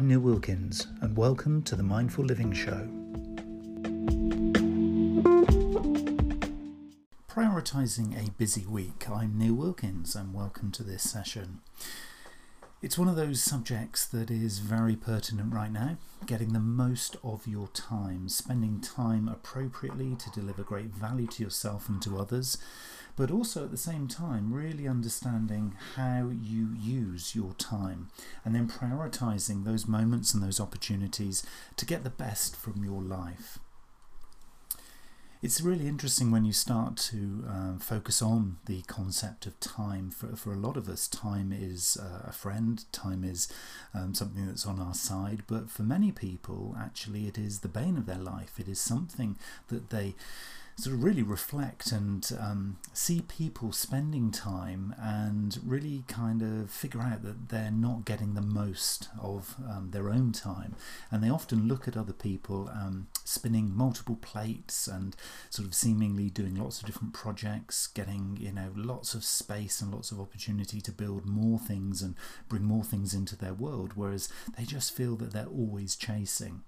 I'm Neil Wilkins, and welcome to the Mindful Living Show. Prioritizing a busy week, I'm Neil Wilkins, and welcome to this session. It's one of those subjects that is very pertinent right now. Getting the most of your time, spending time appropriately to deliver great value to yourself and to others, but also at the same time, really understanding how you use your time and then prioritizing those moments and those opportunities to get the best from your life. It's really interesting when you start to um, focus on the concept of time. For, for a lot of us, time is uh, a friend, time is um, something that's on our side, but for many people, actually, it is the bane of their life. It is something that they sort of really reflect and um, see people spending time and really kind of figure out that they're not getting the most of um, their own time. And they often look at other people um, spinning multiple plates and sort of seemingly doing lots of different projects, getting you know lots of space and lots of opportunity to build more things and bring more things into their world, whereas they just feel that they're always chasing.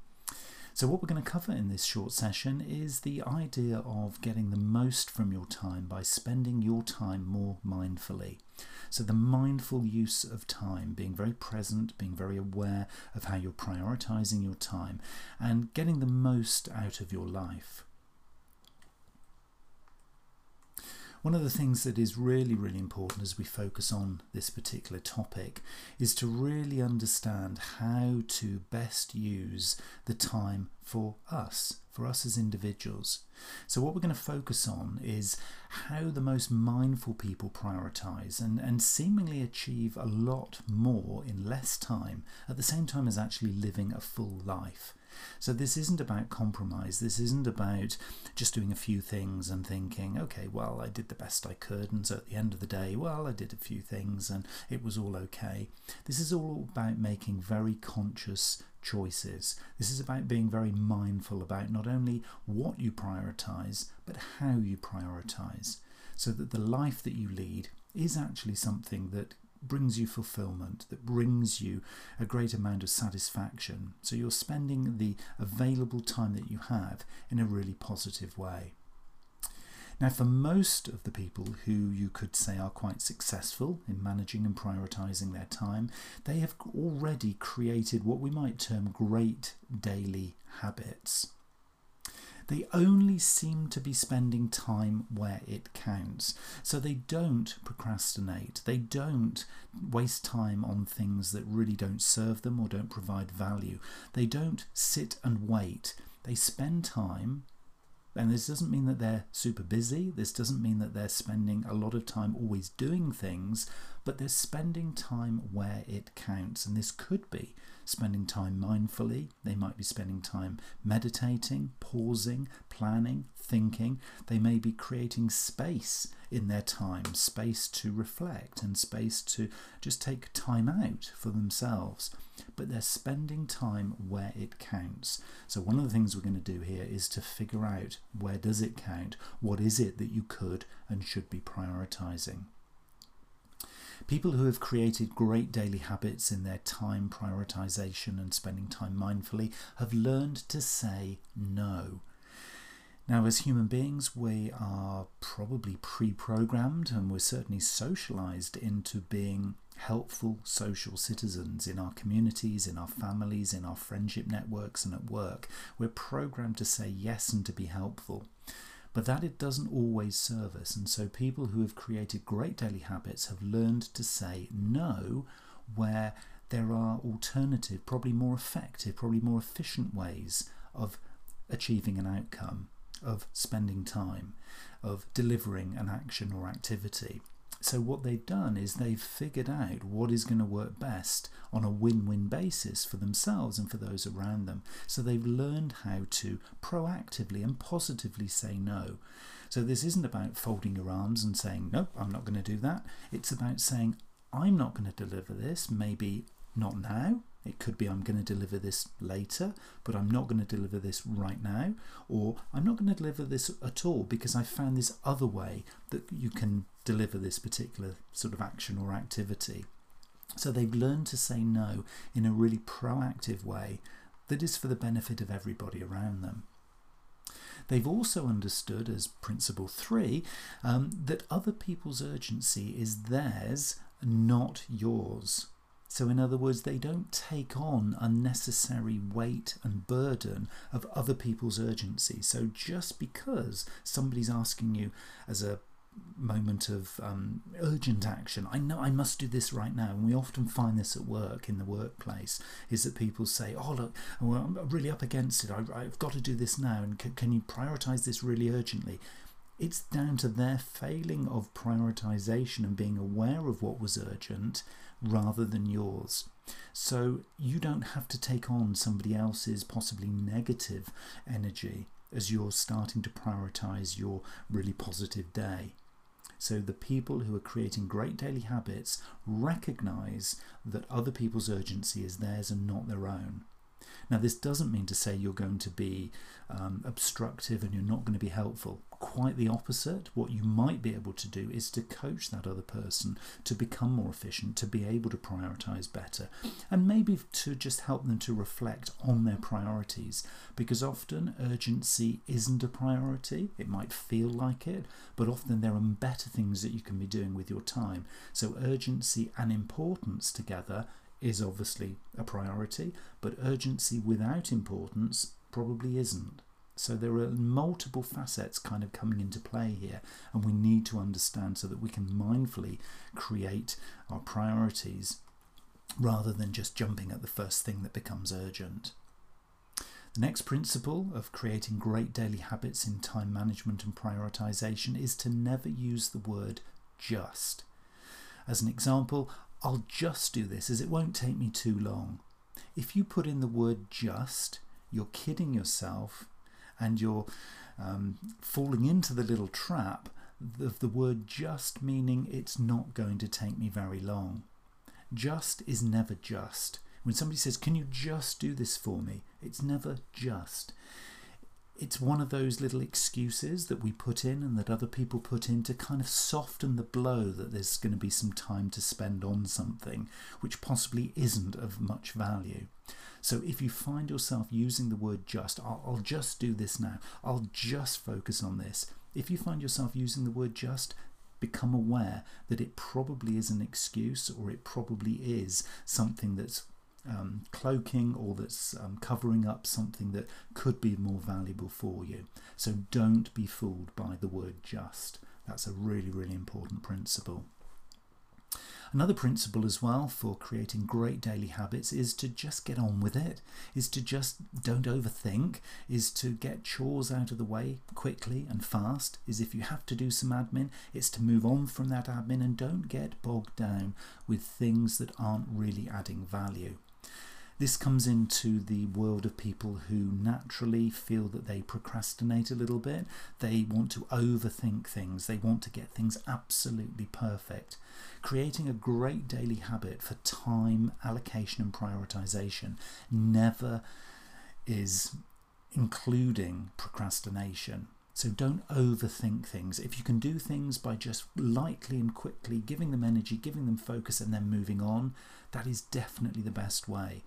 So, what we're going to cover in this short session is the idea of getting the most from your time by spending your time more mindfully. So, the mindful use of time, being very present, being very aware of how you're prioritizing your time, and getting the most out of your life. One of the things that is really, really important as we focus on this particular topic is to really understand how to best use the time for us, for us as individuals. So, what we're going to focus on is how the most mindful people prioritize and, and seemingly achieve a lot more in less time at the same time as actually living a full life. So this isn't about compromise. This isn't about just doing a few things and thinking, okay, well, I did the best I could. And so at the end of the day, well, I did a few things and it was all okay. This is all about making very conscious choices. This is about being very mindful about not only what you prioritize, but how you prioritize. So that the life that you lead is actually something that brings you fulfillment, that brings you a great amount of satisfaction. So you're spending the available time that you have in a really positive way. Now, for most of the people who you could say are quite successful in managing and prioritizing their time, they have already created what we might term great daily habits. They only seem to be spending time where it counts. So they don't procrastinate. They don't waste time on things that really don't serve them or don't provide value. They don't sit and wait. They spend time and this doesn't mean that they're super busy. This doesn't mean that they're spending a lot of time always doing things, but they're spending time where it counts. And this could be spending time mindfully. They might be spending time meditating, pausing, planning, thinking. They may be creating space in their time, space to reflect and space to just take time out for themselves. But they're spending time where it counts. So one of the things we're going to do here is to figure out where does it count? What is it that you could and should be prioritizing? People who have created great daily habits in their time prioritization and spending time mindfully have learned to say no. Now, as human beings, we are probably pre programmed and we're certainly socialized into being helpful social citizens in our communities, in our families, in our friendship networks, and at work. We're programmed to say yes and to be helpful but that it doesn't always serve us. And so people who have created great daily habits have learned to say no where there are alternative, probably more effective, probably more efficient ways of achieving an outcome, of spending time, of delivering an action or activity. So, what they've done is they've figured out what is going to work best on a win win basis for themselves and for those around them. So, they've learned how to proactively and positively say no. So, this isn't about folding your arms and saying, No, I'm not going to do that. It's about saying, I'm not going to deliver this, maybe not now, it could be I'm going to deliver this later, but I'm not going to deliver this right now, or I'm not going to deliver this at all because I found this other way that you can deliver this particular sort of action or activity. So they've learned to say no in a really proactive way that is for the benefit of everybody around them. They've also understood, as principle three, um, that other people's urgency is theirs, not yours. So, in other words, they don't take on unnecessary weight and burden of other people's urgency. So, just because somebody's asking you as a moment of um, urgent action. I know I must do this right now, and we often find this at work in the workplace. Is that people say, "Oh look, well, I'm really up against it. I, have got to do this now, and can, can you prioritise this really urgently?" It's down to their failing of prioritization and being aware of what was urgent rather than yours. So you don't have to take on somebody else's possibly negative energy as you're starting to prioritize your really positive day. So the people who are creating great daily habits recognize that other people's urgency is theirs and not their own. Now, this doesn't mean to say you're going to be um, obstructive and you're not going to be helpful. Quite the opposite. What you might be able to do is to coach that other person to become more efficient, to be able to prioritize better, and maybe to just help them to reflect on their priorities. Because often urgency isn't a priority. It might feel like it, but often there are better things that you can be doing with your time. So, urgency and importance together is obviously a priority, but urgency without importance probably isn't. So there are multiple facets kind of coming into play here, and we need to understand so that we can mindfully create our priorities rather than just jumping at the first thing that becomes urgent. The next principle of creating great daily habits in time management and prioritization is to never use the word just. As an example, I'll just do this as it won't take me too long. If you put in the word just, you're kidding yourself and you're um, falling into the little trap of the word just meaning it's not going to take me very long. Just is never just. When somebody says, Can you just do this for me? It's never just it's one of those little excuses that we put in and that other people put in to kind of soften the blow that there's going to be some time to spend on something which possibly isn't of much value. So if you find yourself using the word just, I'll, I'll just do this now, I'll just focus on this. If you find yourself using the word just, become aware that it probably is an excuse or it probably is something that's um, cloaking or that's um, covering up something that could be more valuable for you. So don't be fooled by the word just. That's a really, really important principle. Another principle as well for creating great daily habits is to just get on with it, is to just don't overthink, is to get chores out of the way quickly and fast, is if you have to do some admin, it's to move on from that admin and don't get bogged down with things that aren't really adding value. This comes into the world of people who naturally feel that they procrastinate a little bit. They want to overthink things, they want to get things absolutely perfect. Creating a great daily habit for time allocation and prioritization never is including procrastination. So don't overthink things. If you can do things by just lightly and quickly giving them energy, giving them focus, and then moving on, that is definitely the best way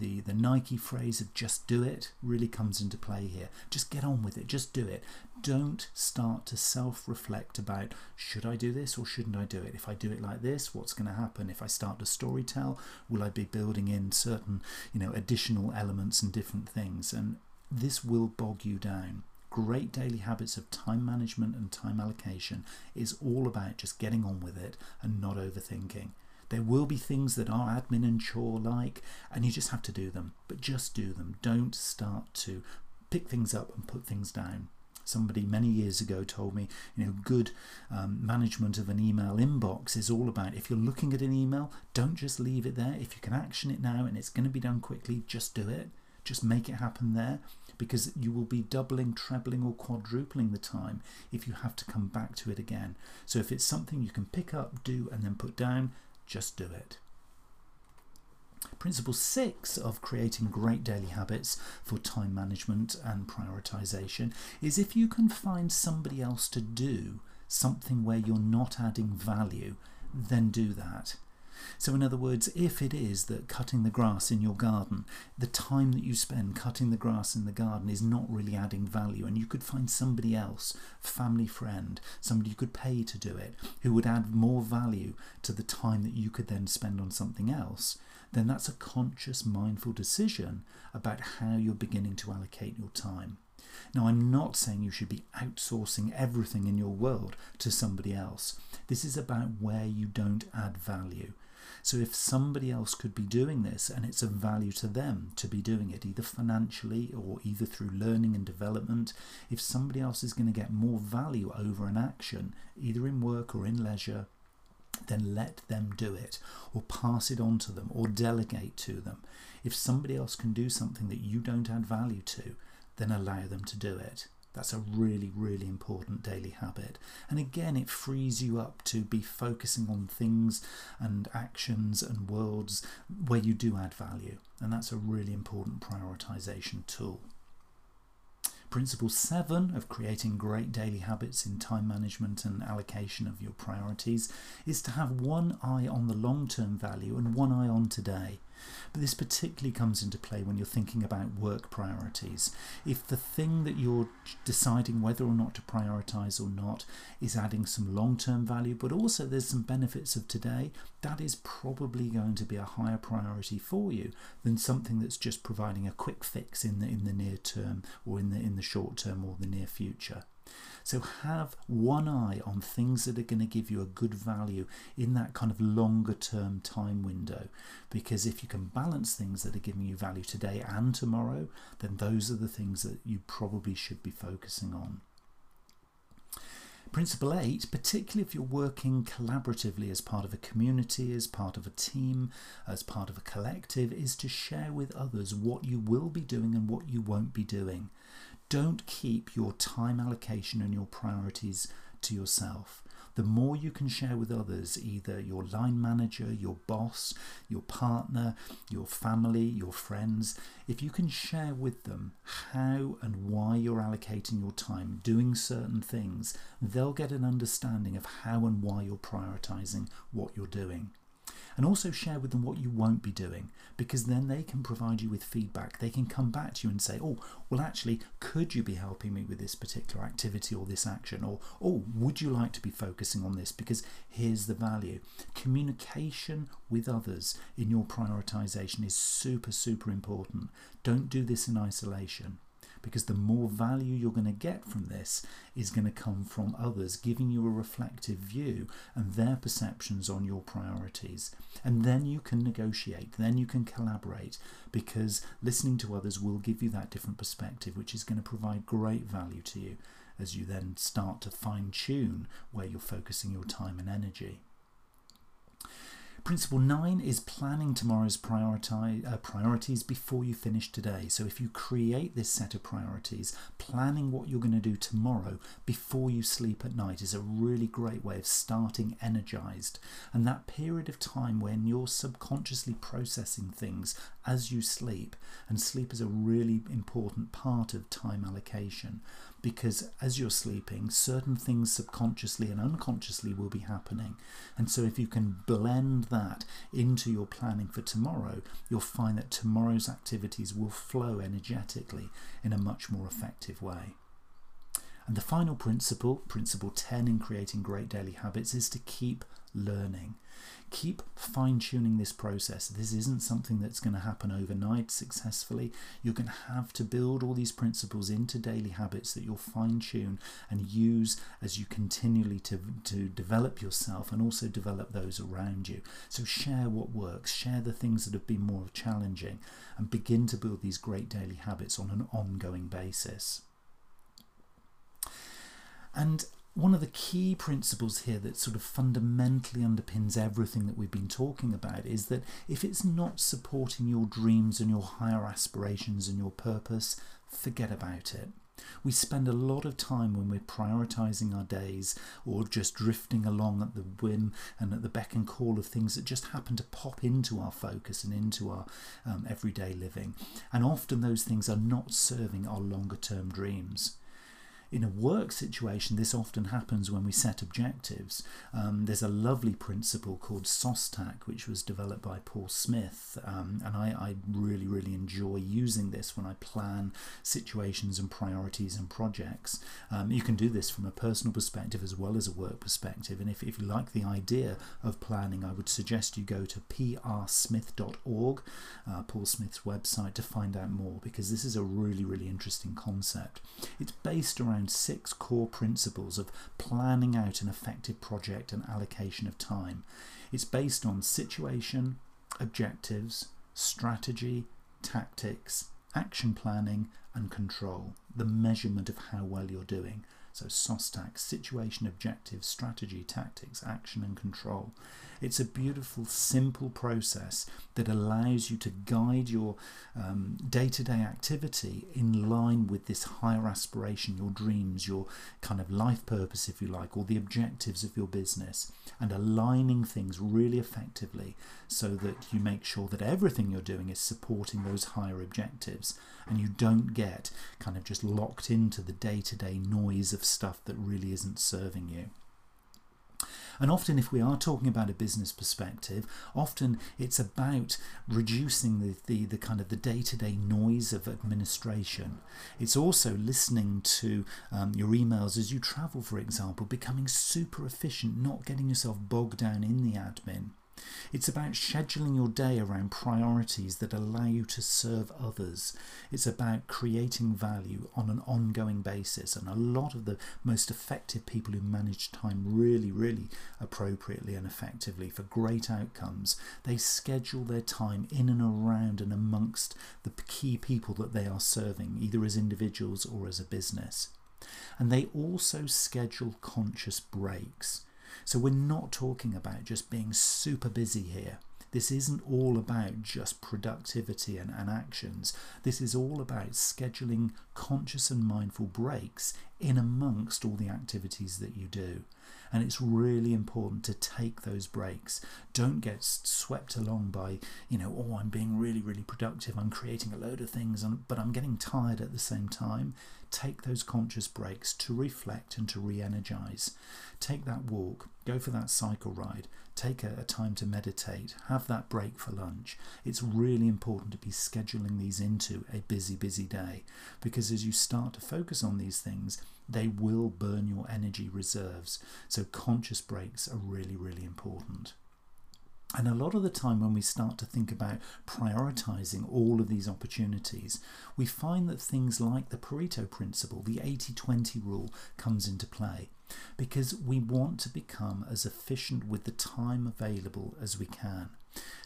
the, the Nike phrase of just do it really comes into play here. Just get on with it, just do it. Don't start to self reflect about should I do this or shouldn't I do it? If I do it like this, what's going to happen? If I start to story tell, will I be building in certain you know additional elements and different things? And this will bog you down. Great daily habits of time management and time allocation is all about just getting on with it and not overthinking. There will be things that are admin and chore like, and you just have to do them. But just do them. Don't start to pick things up and put things down. Somebody many years ago told me, you know, good um, management of an email inbox is all about if you're looking at an email, don't just leave it there. If you can action it now and it's going to be done quickly, just do it. Just make it happen there because you will be doubling, trebling, or quadrupling the time if you have to come back to it again. So if it's something you can pick up, do, and then put down, just do it. Principle six of creating great daily habits for time management and prioritization is if you can find somebody else to do something where you're not adding value, then do that. So, in other words, if it is that cutting the grass in your garden, the time that you spend cutting the grass in the garden is not really adding value, and you could find somebody else, family friend, somebody you could pay to do it, who would add more value to the time that you could then spend on something else, then that's a conscious, mindful decision about how you're beginning to allocate your time. Now, I'm not saying you should be outsourcing everything in your world to somebody else. This is about where you don't add value. So, if somebody else could be doing this and it's of value to them to be doing it, either financially or either through learning and development, if somebody else is going to get more value over an action, either in work or in leisure, then let them do it or pass it on to them or delegate to them. If somebody else can do something that you don't add value to, then allow them to do it. That's a really, really important daily habit. And again, it frees you up to be focusing on things and actions and worlds where you do add value. And that's a really important prioritization tool. Principle seven of creating great daily habits in time management and allocation of your priorities is to have one eye on the long term value and one eye on today. But this particularly comes into play when you're thinking about work priorities. If the thing that you're deciding whether or not to prioritize or not is adding some long term value, but also there's some benefits of today, that is probably going to be a higher priority for you than something that's just providing a quick fix in the, in the near term or in the, in the short term or the near future. So have one eye on things that are going to give you a good value in that kind of longer term time window. Because if you can balance things that are giving you value today and tomorrow, then those are the things that you probably should be focusing on. Principle eight, particularly if you're working collaboratively as part of a community, as part of a team, as part of a collective, is to share with others what you will be doing and what you won't be doing. Don't keep your time allocation and your priorities to yourself. The more you can share with others, either your line manager, your boss, your partner, your family, your friends, if you can share with them how and why you're allocating your time doing certain things, they'll get an understanding of how and why you're prioritizing what you're doing and also share with them what you won't be doing because then they can provide you with feedback. They can come back to you and say, Oh, well, actually, could you be helping me with this particular activity or this action? Or, Oh, would you like to be focusing on this? Because here's the value. Communication with others in your prioritization is super, super important. Don't do this in isolation because the more value you're going to get from this is going to come from others giving you a reflective view and their perceptions on your priorities. And then you can negotiate, then you can collaborate because listening to others will give you that different perspective, which is going to provide great value to you as you then start to fine tune where you're focusing your time and energy. Principle nine is planning tomorrow's uh, priorities before you finish today. So if you create this set of priorities, planning what you're going to do tomorrow before you sleep at night is a really great way of starting energized. And that period of time when you're subconsciously processing things as you sleep, and sleep is a really important part of time allocation because as you're sleeping, certain things subconsciously and unconsciously will be happening. And so, if you can blend that into your planning for tomorrow, you'll find that tomorrow's activities will flow energetically in a much more effective way. And the final principle, principle 10 in creating great daily habits, is to keep learning keep fine tuning this process. This isn't something that's going to happen overnight successfully. You're going to have to build all these principles into daily habits that you'll fine tune and use as you continually to, to develop yourself and also develop those around you. So share what works, share the things that have been more challenging, and begin to build these great daily habits on an ongoing basis. And one of the key principles here that sort of fundamentally underpins everything that we've been talking about is that if it's not supporting your dreams and your higher aspirations and your purpose, forget about it. We spend a lot of time when we're prioritizing our days or just drifting along at the whim and at the beck and call of things that just happen to pop into our focus and into our um, everyday living. And often those things are not serving our longer term dreams in a work situation, this often happens when we set objectives. Um, there's a lovely principle called SOSTAC, which was developed by Paul Smith, um, and I, I, really, really enjoy using this when I plan situations and priorities and projects. Um, you can do this from a personal perspective as well as a work perspective, and if, if you like the idea of planning, I would suggest you go to prsmith.org, uh, Paul Smith's website, to find out more because this is a really, really interesting concept. It's based around around six core principles of planning out an effective project and allocation of time. It's based on situation, objectives, strategy, tactics, action planning, and control, the measurement of how well you're doing. So, SOSTAC, situation, objectives, strategy, tactics, action, and control. It's a beautiful, simple process that allows you to guide your day to day activity in line with this higher aspiration, your dreams, your kind of life purpose, if you like, or the objectives of your business, and aligning things really effectively so that you make sure that everything you're doing is supporting those higher objectives and you don't get kind of just locked into the day to day noise of stuff that really isn't serving you. And often, if we are talking about a business perspective, often it's about reducing the, the, the kind of the day to day noise of administration. It's also listening to um, your emails as you travel, for example, becoming super efficient, not getting yourself bogged down in the admin. It's about scheduling your day around priorities that allow you to serve others. It's about creating value on an ongoing basis. And a lot of the most effective people who manage time really, really appropriately and effectively for great outcomes, they schedule their time in and around and amongst the key people that they are serving, either as individuals or as a business. And they also schedule conscious breaks. So we're not talking about just being super busy here. This isn't all about just productivity and, and, actions. This is all about scheduling conscious and mindful breaks in amongst all the activities that you do. And it's really important to take those breaks. Don't get swept along by, you know, oh, I'm being really, really productive. I'm creating a load of things, and, but I'm getting tired at the same time. Take those conscious breaks to reflect and to re energize. Take that walk, go for that cycle ride, take a, a, time to meditate, have that break for lunch. It's really important to be scheduling these into a busy, busy day because as you start to focus on these things, they will burn your energy reserves. So, conscious breaks are really, really important. And a lot of the time, when we start to think about prioritizing all of these opportunities, we find that things like the Pareto principle, the 80 20 rule, comes into play because we want to become as efficient with the time available as we can.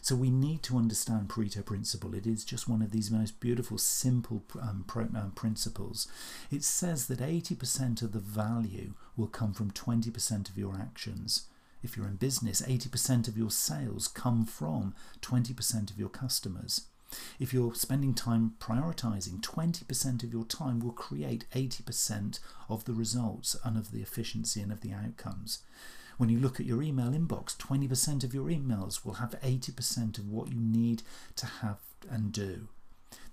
So we need to understand Pareto principle. It is just one of these most beautiful, simple um, um, principles. It says that 80% of the value will come from 20% of your actions. If you're in business, 80% of your sales come from 20% of your customers. If you're spending time prioritizing, 20% of your time will create 80% of the results and of the efficiency and of the outcomes. When you look at your email inbox, 20% of your emails will have 80% of what you need to have and do.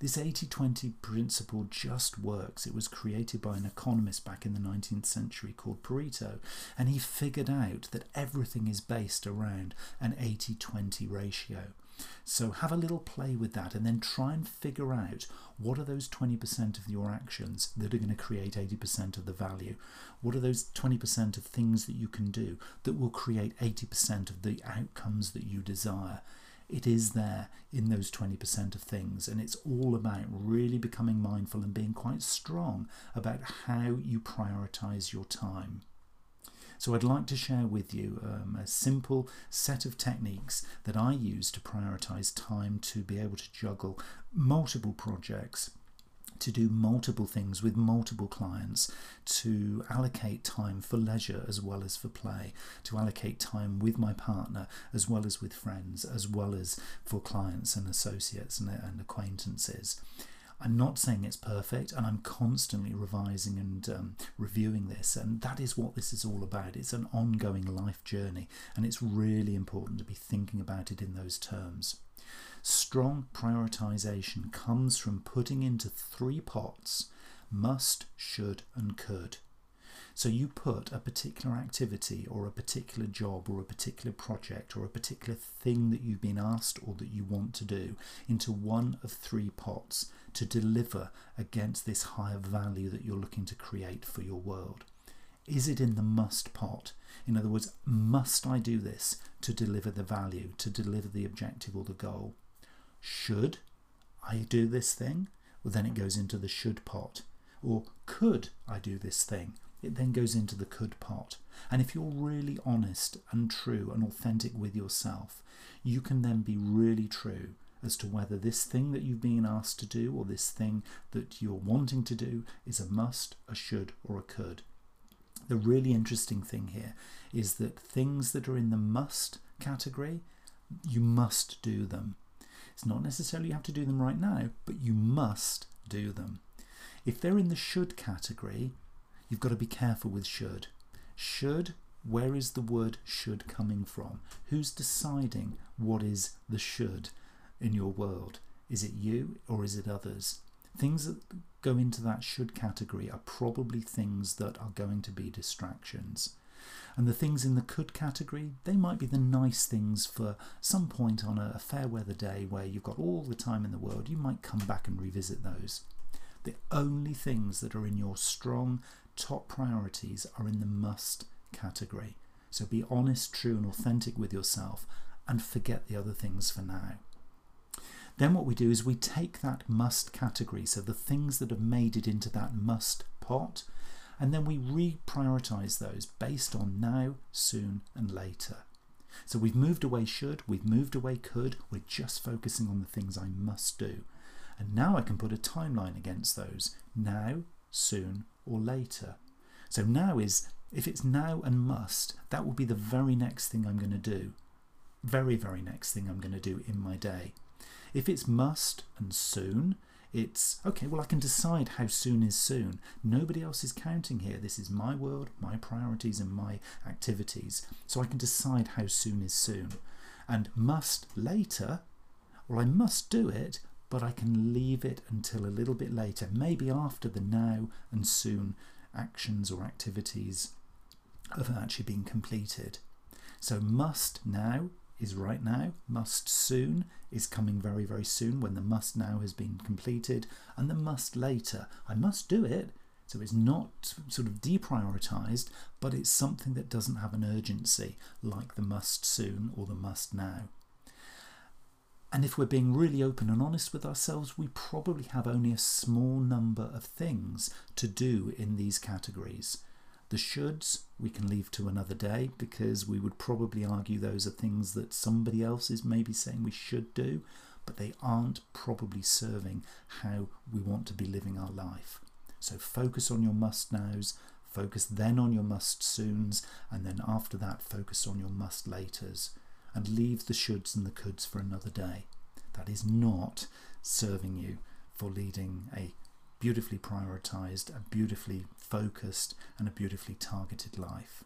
This 80 20 principle just works. It was created by an economist back in the 19th century called Pareto, and he figured out that everything is based around an 80 20 ratio. So have a little play with that and then try and figure out what are those 20% of your actions that are going to create 80% of the value? What are those 20% of things that you can do that will create 80% of the outcomes that you desire? it is there in those 20% of things. And it's all about really becoming mindful and being quite strong about how you prioritize your time. So, I'd like to share with you um, a simple set of techniques that I use to prioritize time to be able to juggle multiple projects to do multiple things with multiple clients, to allocate time for leisure as well as for play, to allocate time with my partner as well as with friends, as well as for clients and associates and, and acquaintances. I'm not saying it's perfect, and I'm constantly revising and um, reviewing this, and that is what this is all about. It's an ongoing life journey, and it's really important to be thinking about it in those terms. Strong prioritization comes from putting into three pots must, should, and could. So you put a particular activity or a particular job or a particular project or a particular thing that you've been asked or that you want to do into one of three pots to deliver against this higher value that you're looking to create for your world. Is it in the must pot? In other words, must I do this to deliver the value, to deliver the objective or the goal? Should I do this thing? Well, then it goes into the should pot. Or could I do this thing? It then goes into the could pot. And if you're really honest and true and authentic with yourself, you can then be really true as to whether this thing that you've been asked to do or this thing that you're wanting to do is a must, a should, or a could. The really interesting thing here is that things that are in the must category, you must do them. It's not necessarily you have to do them right now, but you must do them. If they're in the should category, you've got to be careful with should. Should, where is the word should coming from? Who's deciding what is the should in your world? Is it you or is it others? Things that go into that should category are probably things that are going to be distractions. And the things in the could category, they might be the nice things for some point on a fair weather day where you've got all the time in the world. You might come back and revisit those. The only things that are in your strong top priorities are in the must category. So be honest, true, and authentic with yourself and forget the other things for now. Then what we do is we take that must category, so the things that have made it into that must pot, and then we reprioritize those based on now, soon, and later. So we've moved away should, we've moved away could, we're just focusing on the things I must do. And now I can put a timeline against those now, soon, or later. So now is, if it's now and must, that will be the very next thing I'm going to do. Very, very next thing I'm going to do in my day. If it's must and soon, it's okay, well, I can decide how soon is soon. Nobody else is counting here. This is my world, my priorities, and my activities. So I can decide how soon is soon. And must later, well, I must do it, but I can leave it until a little bit later, maybe after the now and soon actions or activities have actually been completed. So must now is right now, must soon is coming very, very soon when the must now has been completed, and the must later. I must do it, so it's not sort of deprioritized, but it's something that doesn't have an urgency like the must soon or the must now. And if we're being really open and honest with ourselves, we probably have only a small number of things to do in these categories. The shoulds we can leave to another day because we would probably argue those are things that somebody else is maybe saying we should do, but they aren't probably serving how we want to be living our life. So focus on your must nows, focus then on your must soons, and then after that, focus on your must laters and leave the shoulds and the coulds for another day. That is not serving you for leading a beautifully prioritized, a beautifully focused, and a beautifully targeted life.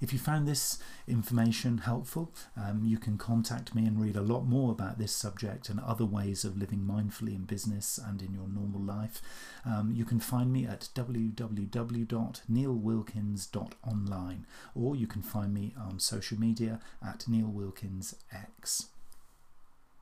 If you found this information helpful, um, you can contact me and read a lot more about this subject and other ways of living mindfully in business and in your normal life. Um, you can find me at www.neilwilkins.online or you can find me on social media at neilwilkinsx.